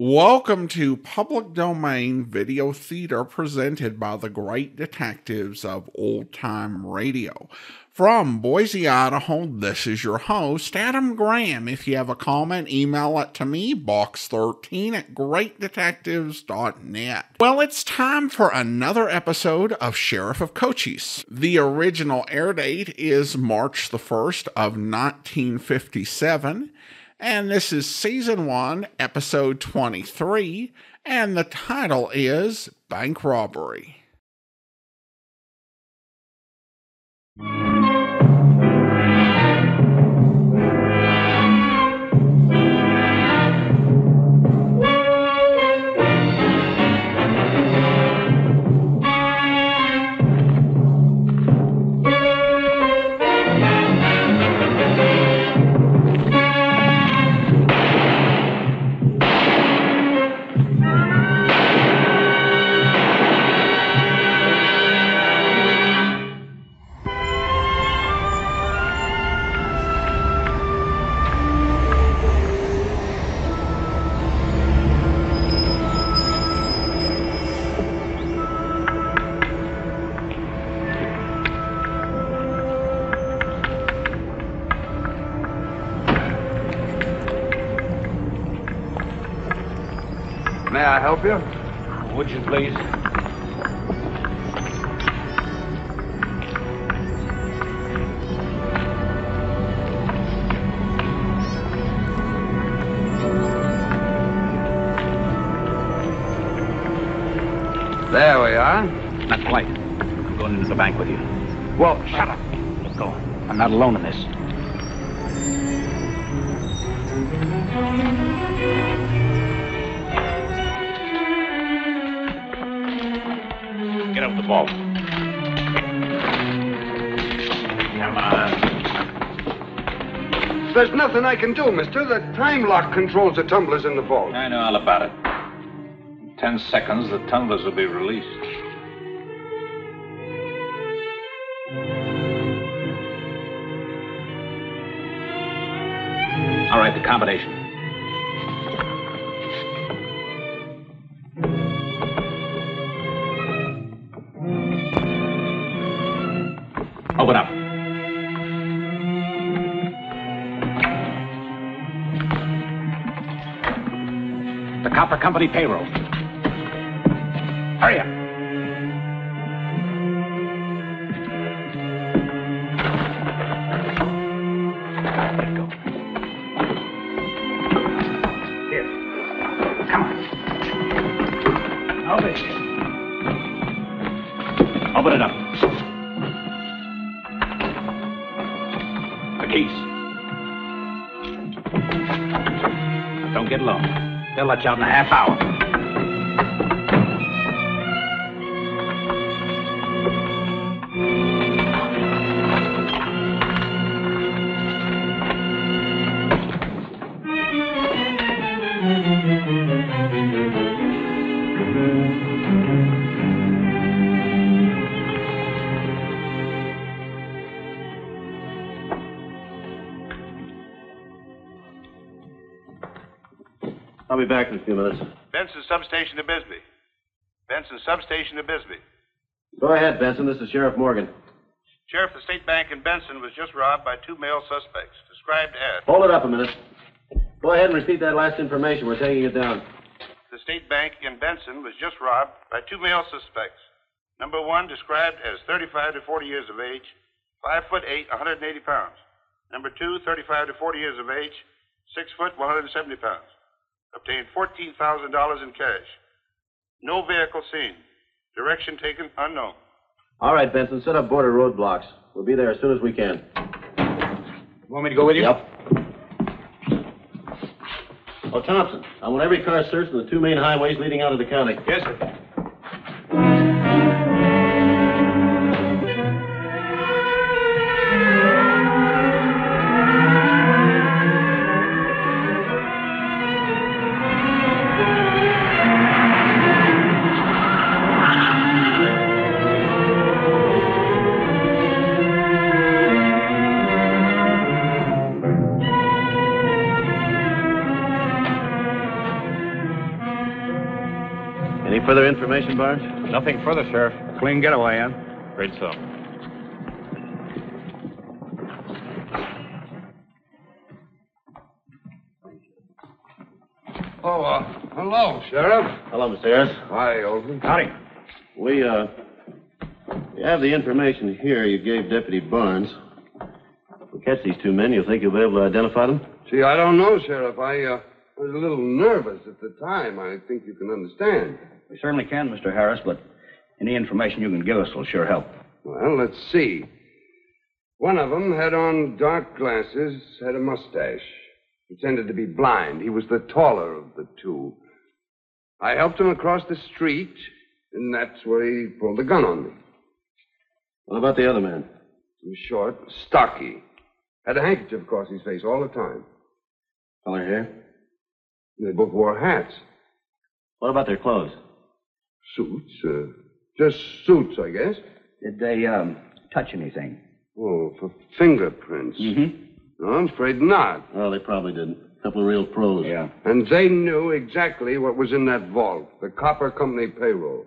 Welcome to Public Domain Video Theater presented by the great detectives of old time radio. From Boise, Idaho, this is your host, Adam Graham. If you have a comment, email it to me, box13 at greatdetectives.net. Well, it's time for another episode of Sheriff of Cochise. The original air date is March the 1st of 1957 and this is season one, episode 23, and the title is Bank Robbery. Help you? Would you please? There we are. Not quite. I'm going into the bank with you. Well, shut up. Let go. I'm not alone in this. There's nothing I can do, mister. The time lock controls the tumblers in the vault. I know all about it. In ten seconds, the tumblers will be released. All right, the combination. Company payroll. Let you out in a half hour. I'll be back in a few minutes. Benson Substation to Bisbee. Benson Substation to Bisbee. Go ahead, Benson. This is Sheriff Morgan. Sheriff, the State Bank in Benson was just robbed by two male suspects, described as Hold it up a minute. Go ahead and repeat that last information. We're taking it down. the State Bank in Benson was just robbed by two male suspects. Number one described as 35 to 40 years of age, 5 foot 8, 180 pounds. Number two, 35 to 40 years of age, 6 foot, 170 pounds. Obtained $14,000 in cash. No vehicle seen. Direction taken unknown. All right, Benson. Set up border roadblocks. We'll be there as soon as we can. You Want me to go with you? Yep. Oh, Thompson, I want every car searched on the two main highways leading out of the county. Yes, sir. Further information, Barnes? Nothing further, Sheriff. Clean getaway, Ann. Great so. Oh, uh, hello, Sheriff. Hello, Mr. Harris. Hi, Oldman. Howdy. We, uh, we have the information here you gave Deputy Barnes. If we catch these two men, you think you'll be able to identify them? See, I don't know, Sheriff. I, uh, was a little nervous at the time. I think you can understand. We certainly can, Mr. Harris, but any information you can give us will sure help. Well, let's see. One of them had on dark glasses, had a mustache, pretended to be blind. He was the taller of the two. I helped him across the street, and that's where he pulled the gun on me. What about the other man? He was short, stocky, had a handkerchief across his face all the time. Color hair? They both wore hats, What about their clothes? Suits, uh, just suits, I guess. Did they, um, touch anything? Oh, for fingerprints. Mm-hmm. No, I'm afraid not. Well, they probably didn't. A couple of real pros. Yeah. And they knew exactly what was in that vault the Copper Company payroll.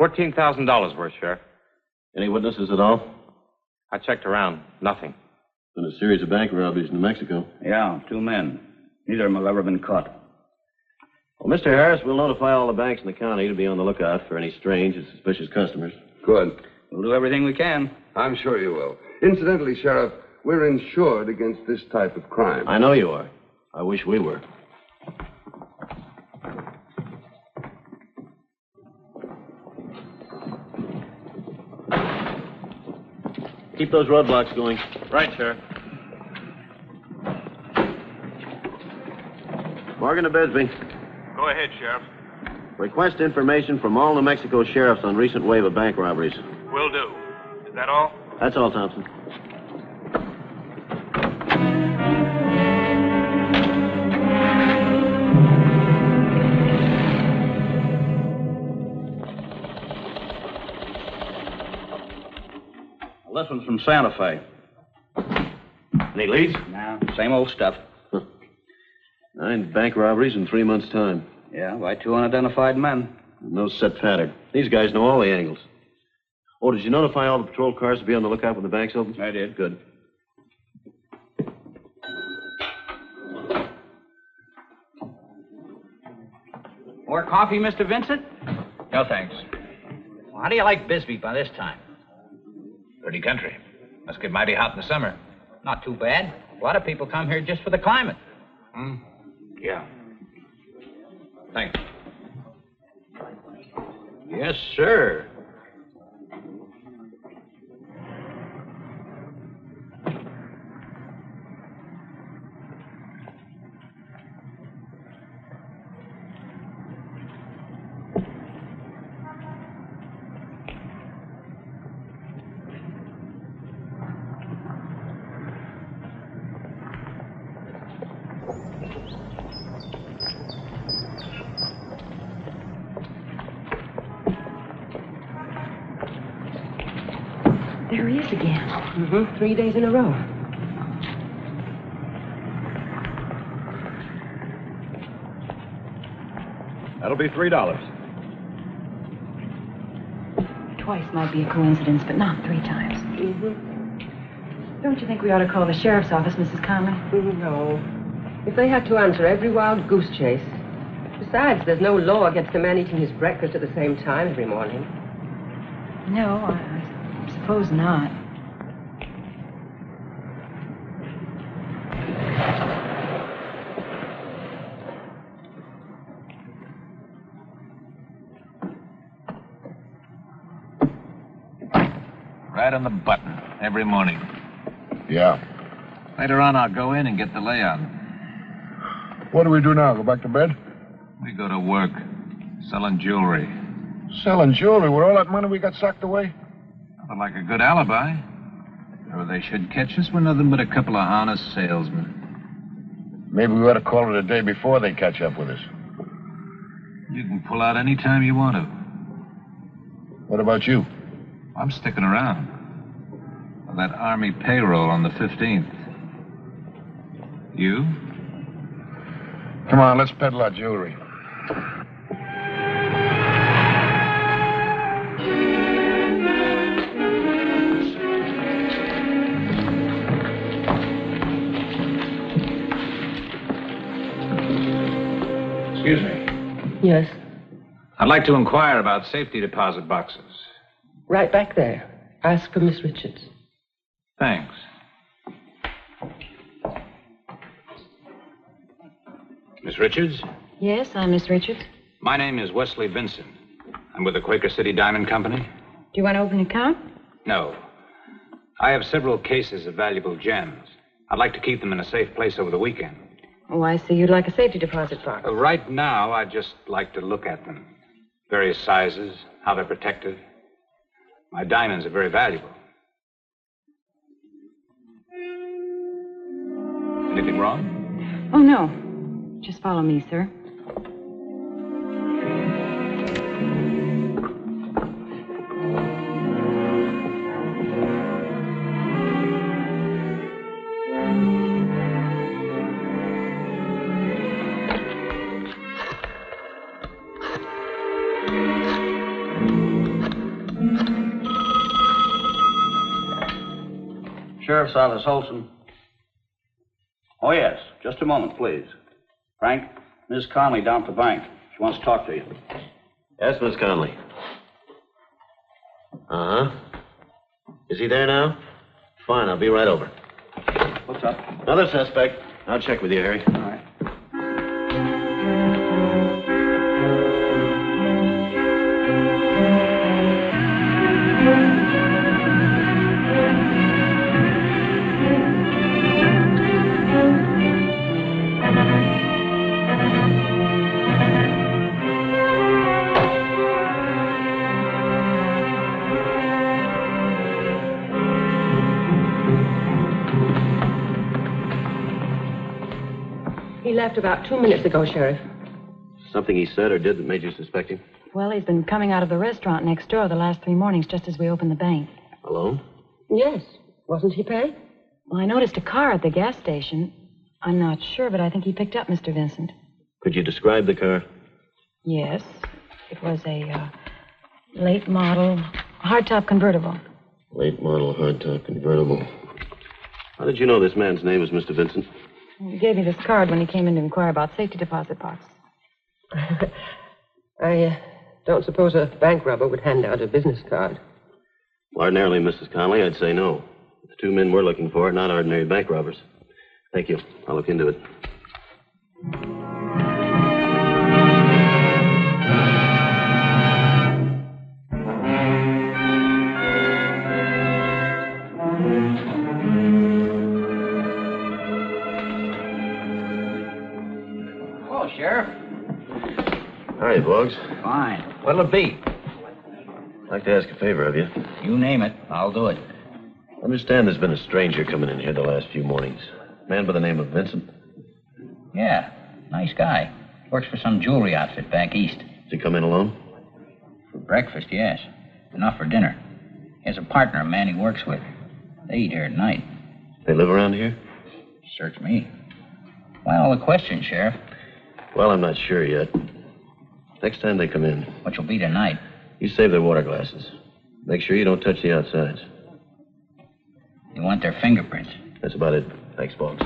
$14,000 worth, Sheriff. Any witnesses at all? I checked around. Nothing. Been a series of bank robberies in New Mexico. Yeah, two men. Neither of them have ever been caught. Well, Mr. Harris, we'll notify all the banks in the county to be on the lookout for any strange and suspicious customers. Good. We'll do everything we can. I'm sure you will. Incidentally, Sheriff, we're insured against this type of crime. I know you are. I wish we were. Keep those roadblocks going. Right, Sheriff. Morgan to Bisbee. Go ahead, Sheriff. Request information from all New Mexico sheriffs on recent wave of bank robberies. Will do. Is that all? That's all, Thompson. This one's from Santa Fe. Any leads? Now, same old stuff. Nine bank robberies in three months' time. Yeah, by two unidentified men. No set pattern. These guys know all the angles. Oh, did you notify all the patrol cars to be on the lookout when the bank's open? I did. Good. More coffee, Mr. Vincent? No, thanks. Well, how do you like Bisbee by this time? Pretty country. Must get mighty hot in the summer. Not too bad. A lot of people come here just for the climate. Hmm? Yeah. Thanks. Yes, sir. Three days in a row. That'll be three dollars. Twice might be a coincidence, but not three times. Mm-hmm. Don't you think we ought to call the sheriff's office, Mrs. Conley? No. If they had to answer every wild goose chase. Besides, there's no law against a man eating his breakfast at the same time every morning. No, I, I suppose not. On the button. Every morning. Yeah. Later on, I'll go in and get the layout. What do we do now? Go back to bed? We go to work. Selling jewelry. Selling jewelry with all that money we got socked away? Nothing like a good alibi. Or they should catch us. We're nothing but a couple of honest salesmen. Maybe we ought to call it a day before they catch up with us. You can pull out any time you want to. What about you? I'm sticking around that Army payroll on the 15th. You? Come on, let's peddle our jewelry. Excuse me. Yes. I'd like to inquire about safety deposit boxes. Right back there. Ask for Miss Richards. Thanks. Miss Richards? Yes, I'm Miss Richards. My name is Wesley Vincent. I'm with the Quaker City Diamond Company. Do you want to open an account? No. I have several cases of valuable gems. I'd like to keep them in a safe place over the weekend. Oh, I see. You'd like a safety deposit box. Uh, right now, I'd just like to look at them. Various sizes, how they're protected. My diamonds are very valuable. Anything wrong? Oh, no. Just follow me, sir. Sheriff's Office, Olson. Oh, yes. Just a moment, please. Frank, Miss Conley down at the bank. She wants to talk to you. Yes, Miss Conley. Uh huh. Is he there now? Fine, I'll be right over. What's up? Another suspect. I'll check with you, Harry. Left about two minutes ago, Sheriff. Something he said or did that made you suspect him? Well, he's been coming out of the restaurant next door the last three mornings just as we opened the bank. Alone? Yes. Wasn't he paid? Well, I noticed a car at the gas station. I'm not sure, but I think he picked up Mr. Vincent. Could you describe the car? Yes. It was a uh, late model hardtop convertible. Late model hardtop convertible. How did you know this man's name was Mr. Vincent? He gave me this card when he came in to inquire about safety deposit box. I uh, don't suppose a bank robber would hand out a business card. Ordinarily, Mrs. Conley, I'd say no. The two men we're looking for are not ordinary bank robbers. Thank you. I'll look into it. Fine. What'll it be? I'd like to ask a favor of you. You name it. I'll do it. I understand there's been a stranger coming in here the last few mornings. Man by the name of Vincent. Yeah. Nice guy. Works for some jewelry outfit back east. Does he come in alone? For breakfast, yes. Enough for dinner. He has a partner, a man he works with. They eat here at night. They live around here? Search me. Why all the questions, Sheriff? Well, I'm not sure yet. Next time they come in, What'll be tonight? you save their water glasses. Make sure you don't touch the outsides. You want their fingerprints. That's about it. Thanks, Boggs.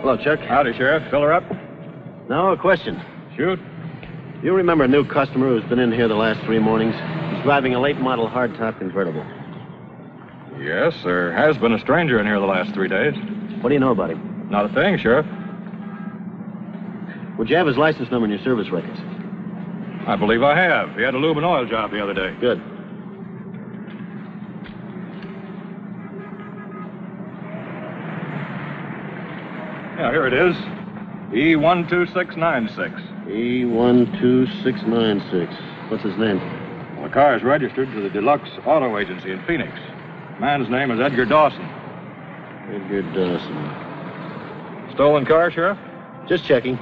Hello, Chuck. Howdy, Sheriff. Fill her up. Now, a question. Shoot. You remember a new customer who's been in here the last three mornings? He's driving a late model hardtop convertible. Yes, there has been a stranger in here the last three days. What do you know about him? Not a thing, Sheriff. Would you have his license number in your service records? I believe I have. He had a lube and oil job the other day. Good. Yeah, here it is. E E12696. E12696. What's his name? Well, the car is registered to the Deluxe Auto Agency in Phoenix. The Man's name is Edgar Dawson. Edgar Dawson. Stolen car, Sheriff? Just checking.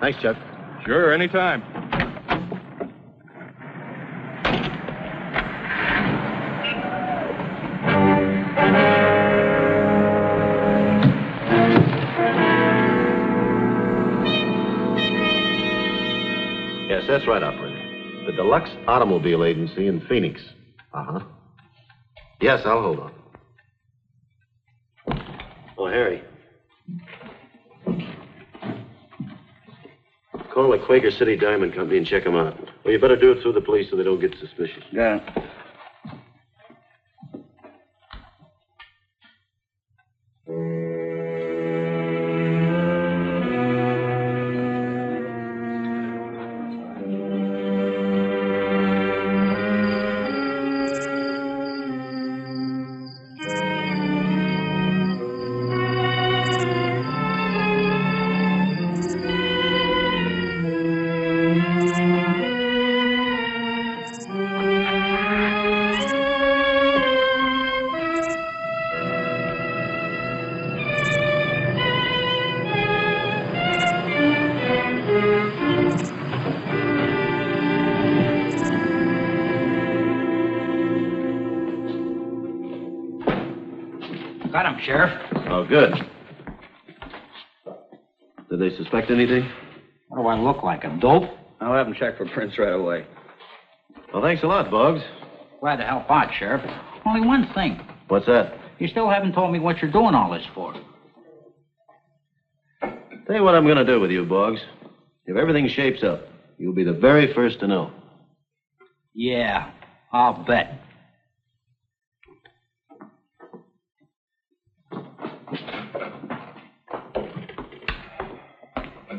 Thanks, Chuck. Sure, anytime. That's right, operator. The Deluxe Automobile Agency in Phoenix. Uh huh. Yes, I'll hold on. Oh, Harry. Call the Quaker City Diamond Company and check them out. Well, you better do it through the police so they don't get suspicious. Yeah. Got him, Sheriff. Oh, good. Did they suspect anything? What do I look like, a dope? I'll have them check for prints right away. Well, thanks a lot, Boggs. Glad to help out, Sheriff. Only one thing. What's that? You still haven't told me what you're doing all this for. Tell you what I'm going to do with you, Boggs. If everything shapes up, you'll be the very first to know. Yeah, I'll bet.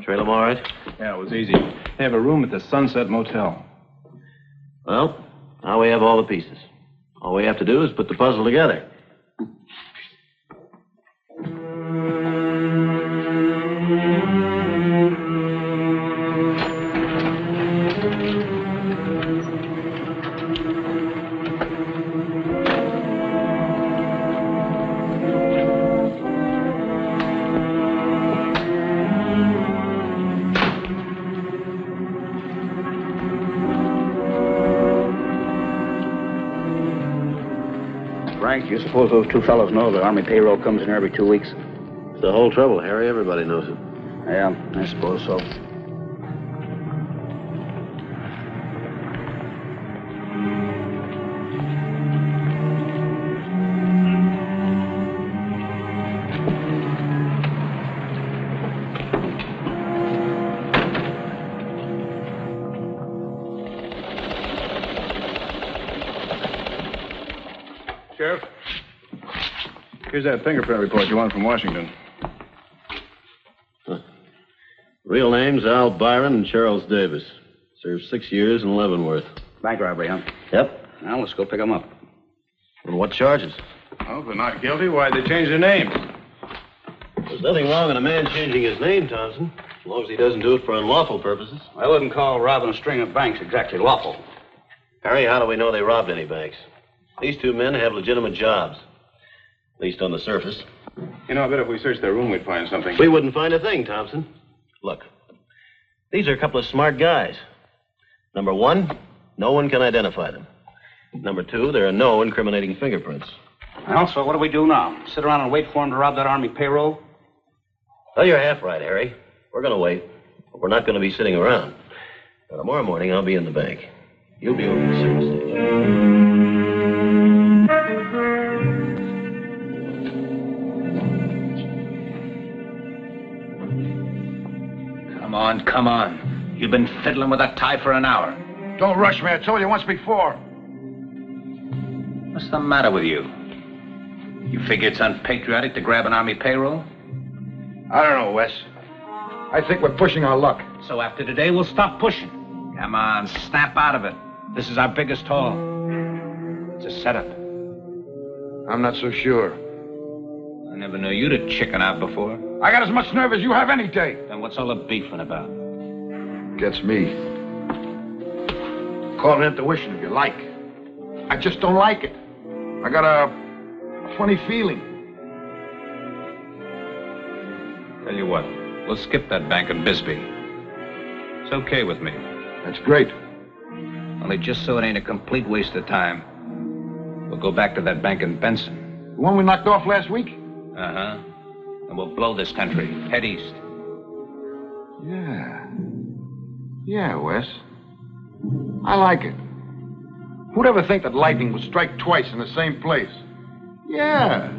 Trail 'em all right? Yeah, it was easy. They have a room at the Sunset Motel. Well, now we have all the pieces. All we have to do is put the puzzle together. Frank, you suppose those two fellows know that Army payroll comes in every two weeks? It's the whole trouble, Harry. Everybody knows it. Yeah, I suppose so. Here's that fingerprint report you want from Washington. Real names Al Byron and Charles Davis. Served six years in Leavenworth. Bank robbery, huh? Yep. Now let's go pick them up. On what charges? Oh, if they're not guilty, why'd they change their names? There's nothing wrong in a man changing his name, Thompson, as long as he doesn't do it for unlawful purposes. I wouldn't call robbing a string of banks exactly lawful. Harry, how do we know they robbed any banks? These two men have legitimate jobs. At least on the surface. You know, I bet if we searched their room, we'd find something. We wouldn't find a thing, Thompson. Look, these are a couple of smart guys. Number one, no one can identify them. Number two, there are no incriminating fingerprints. Well, so what do we do now? Sit around and wait for them to rob that Army payroll? Well, you're half right, Harry. We're going to wait. But we're not going to be sitting around. Now, tomorrow morning, I'll be in the bank. You'll be over at the service station. On, come on. You've been fiddling with that tie for an hour. Don't rush me. I told you once before. What's the matter with you? You figure it's unpatriotic to grab an army payroll? I don't know, Wes. I think we're pushing our luck. So after today, we'll stop pushing. Come on, snap out of it. This is our biggest haul. It's a setup. I'm not so sure. I never knew you to chicken out before. I got as much nerve as you have any day. Then what's all the beefing about? Gets me. Call it intuition if you like. I just don't like it. I got a, a funny feeling. Tell you what, we'll skip that bank in Bisbee. It's okay with me. That's great. Only just so it ain't a complete waste of time. We'll go back to that bank in Benson. The one we knocked off last week? Uh huh. And we'll blow this country. Head east. Yeah. Yeah, Wes. I like it. Who'd ever think that lightning would strike twice in the same place? Yeah.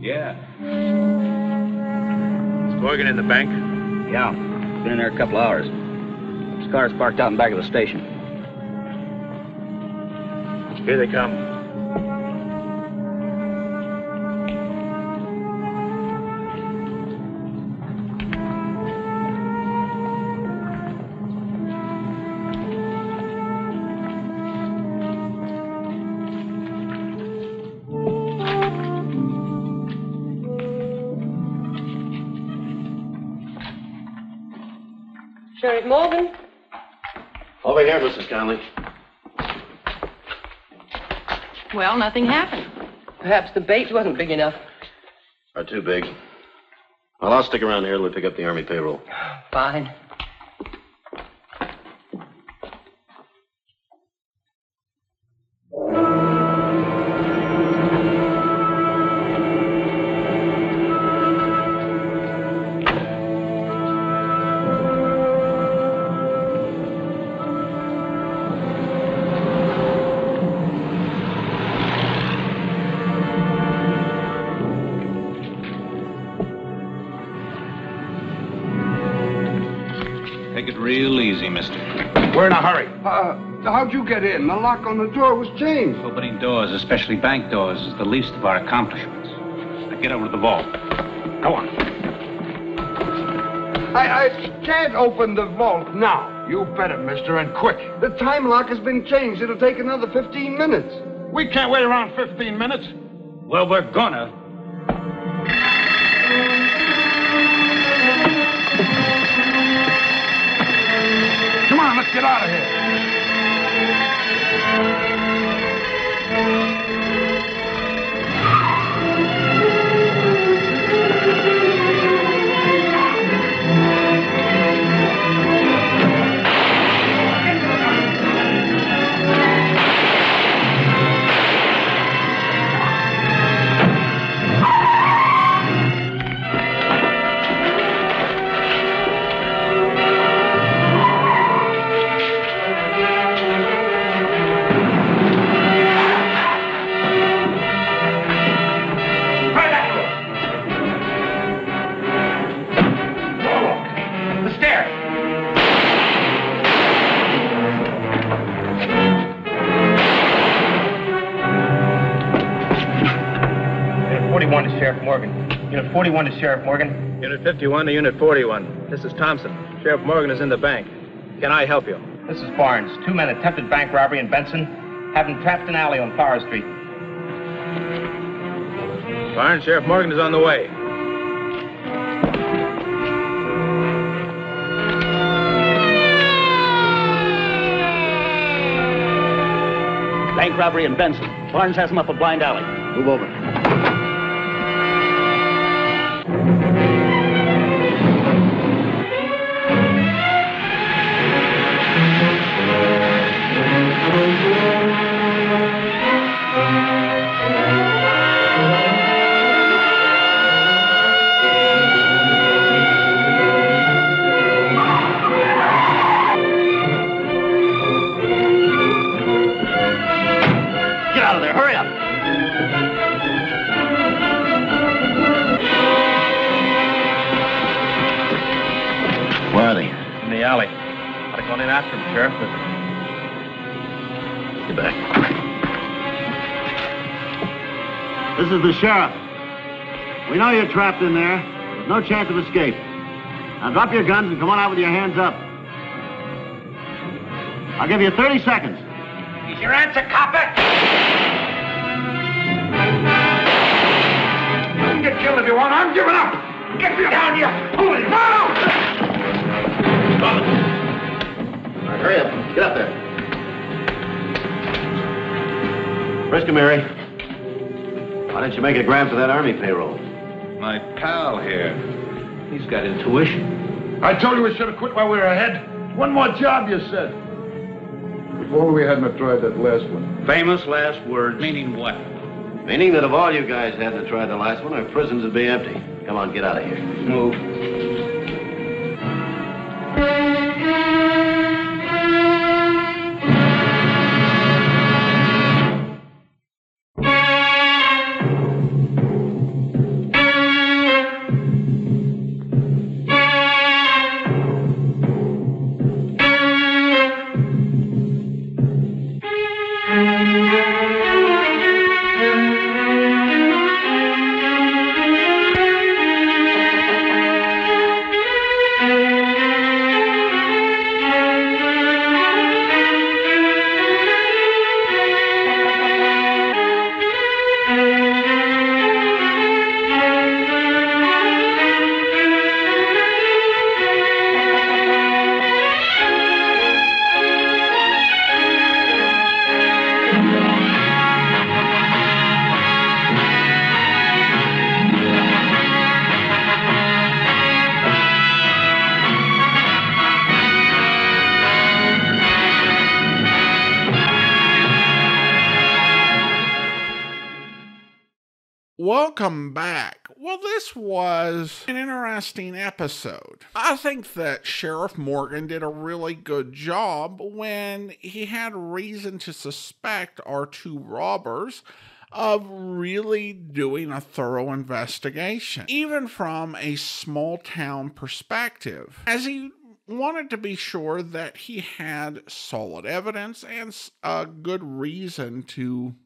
Yeah. Is Morgan in the bank? Yeah. Been in there a couple hours. His car's parked out in back of the station. Here they come. Nothing happened. Perhaps the bait wasn't big enough. Are too big. Well, I'll stick around here till we pick up the Army payroll. Fine. In? The lock on the door was changed. Opening doors, especially bank doors, is the least of our accomplishments. Now get over to the vault. Go on. I, I can't open the vault now. You better, mister, and quick. The time lock has been changed. It'll take another 15 minutes. We can't wait around 15 minutes. Well, we're gonna. Come on, let's get out of here. The stair. Unit 41 to Sheriff Morgan. Unit 41 to Sheriff Morgan. Unit 51 to Unit 41. This is Thompson. Sheriff Morgan is in the bank. Can I help you? This is Barnes. Two men attempted bank robbery in Benson. Have them trapped in alley on Flower Street. Barnes, Sheriff Morgan is on the way. Bank robbery in Benson. Barnes has him up a blind alley. Move over. Get out of there. Hurry up. Where are they? In the alley. I'd have gone in after them, Sheriff, but Get back. This is the sheriff. We know you're trapped in there. There's no chance of escape. Now drop your guns and come on out with your hands up. I'll give you 30 seconds. Is your answer, copper? Get killed if you want. I'm giving up. Get me down here. Holy no! All right, hurry up. Get up there. Frisk Mary. Why didn't you make a grab for that Army payroll? My pal here. He's got intuition. I told you we should have quit while we were ahead. One more job, you said. Before we hadn't tried that last one. Famous last words. Meaning what? Meaning that if all you guys had to try the last one, our prisons would be empty. Come on, get out of here. Move. Welcome back. Well, this was an interesting episode. I think that Sheriff Morgan did a really good job when he had reason to suspect our two robbers of really doing a thorough investigation, even from a small town perspective, as he wanted to be sure that he had solid evidence and a good reason to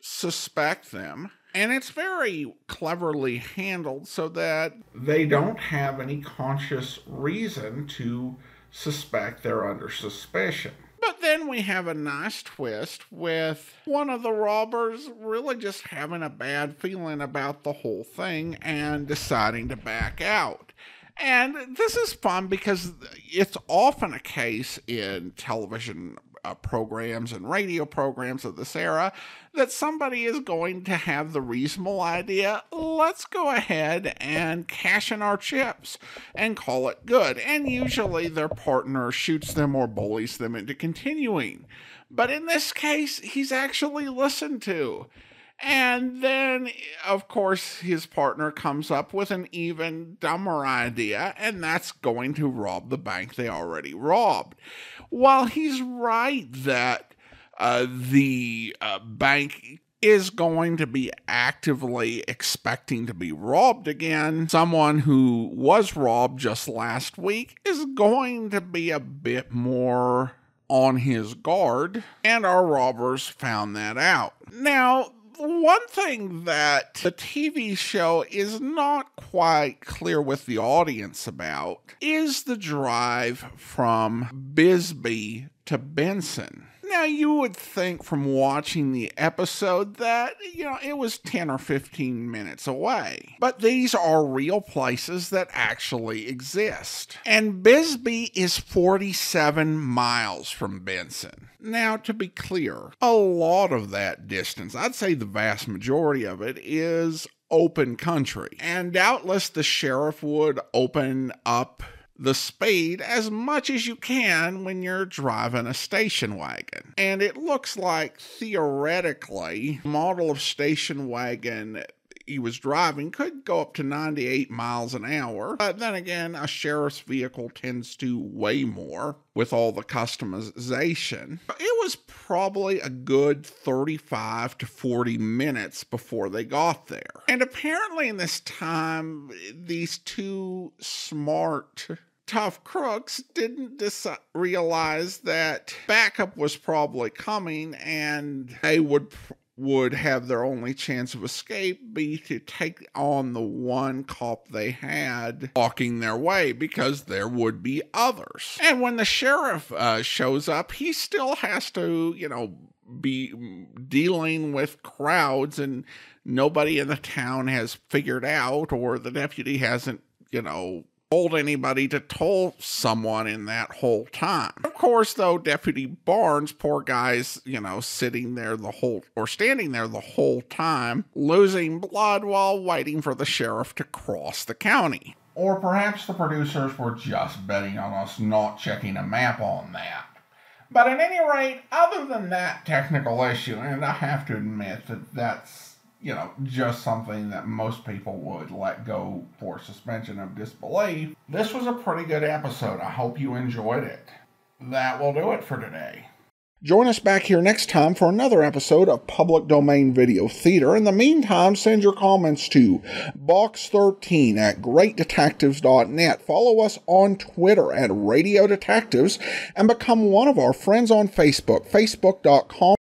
suspect them. And it's very cleverly handled so that they don't have any conscious reason to suspect they're under suspicion. But then we have a nice twist with one of the robbers really just having a bad feeling about the whole thing and deciding to back out. And this is fun because it's often a case in television uh, programs and radio programs of this era that somebody is going to have the reasonable idea let's go ahead and cash in our chips and call it good. And usually their partner shoots them or bullies them into continuing. But in this case, he's actually listened to. And then, of course, his partner comes up with an even dumber idea, and that's going to rob the bank they already robbed while he's right that uh, the uh, bank is going to be actively expecting to be robbed again, someone who was robbed just last week is going to be a bit more on his guard, and our robbers found that out. Now, one thing that the TV show is not quite clear with the audience about is the drive from Bisbee to Benson. Now, you would think from watching the episode that, you know, it was 10 or 15 minutes away. But these are real places that actually exist. And Bisbee is 47 miles from Benson. Now, to be clear, a lot of that distance, I'd say the vast majority of it, is open country. And doubtless the sheriff would open up the speed as much as you can when you're driving a station wagon. And it looks like theoretically, model of station wagon he was driving could go up to 98 miles an hour. But then again, a sheriff's vehicle tends to weigh more with all the customization. It was probably a good 35 to 40 minutes before they got there. And apparently, in this time, these two smart tough crooks didn't dis- realize that backup was probably coming and they would would have their only chance of escape be to take on the one cop they had walking their way because there would be others. And when the sheriff uh, shows up, he still has to, you know, be dealing with crowds and nobody in the town has figured out or the deputy hasn't, you know, told anybody to toll someone in that whole time. Of course, though, Deputy Barnes, poor guy's, you know, sitting there the whole, or standing there the whole time, losing blood while waiting for the sheriff to cross the county. Or perhaps the producers were just betting on us not checking a map on that. But at any rate, other than that technical issue, and I have to admit that that's you know, just something that most people would let go for suspension of disbelief. This was a pretty good episode. I hope you enjoyed it. That will do it for today. Join us back here next time for another episode of Public Domain Video Theater. In the meantime, send your comments to box13 at greatdetectives.net. Follow us on Twitter at Radio Detectives and become one of our friends on Facebook, facebook.com